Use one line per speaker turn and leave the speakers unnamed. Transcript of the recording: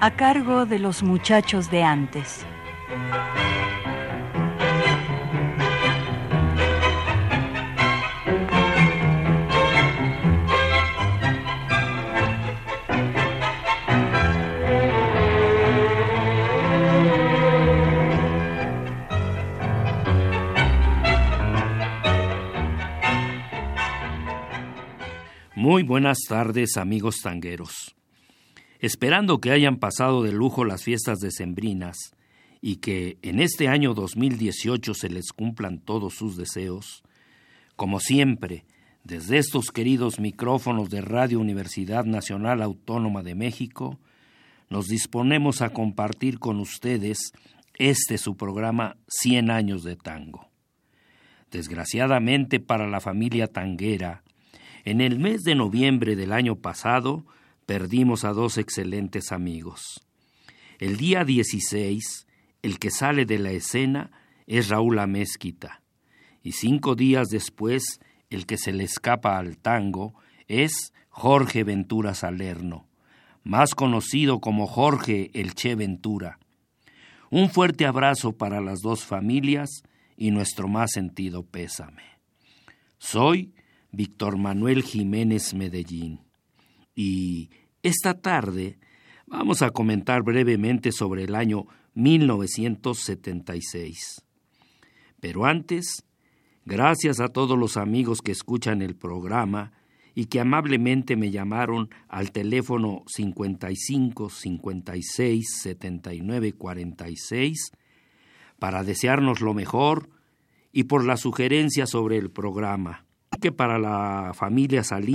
A cargo de los muchachos de antes.
Muy buenas tardes amigos tangueros esperando que hayan pasado de lujo las fiestas decembrinas y que en este año 2018 se les cumplan todos sus deseos, como siempre, desde estos queridos micrófonos de Radio Universidad Nacional Autónoma de México, nos disponemos a compartir con ustedes este su programa 100 años de tango. Desgraciadamente para la familia tanguera, en el mes de noviembre del año pasado perdimos a dos excelentes amigos. El día 16, el que sale de la escena es Raúl Amezquita, y cinco días después, el que se le escapa al tango es Jorge Ventura Salerno, más conocido como Jorge el Che Ventura. Un fuerte abrazo para las dos familias y nuestro más sentido pésame. Soy Víctor Manuel Jiménez Medellín y esta tarde vamos a comentar brevemente sobre el año 1976. Pero antes, gracias a todos los amigos que escuchan el programa y que amablemente me llamaron al teléfono 55 56 79 46 para desearnos lo mejor y por la sugerencia sobre el programa. Que para la familia Salinas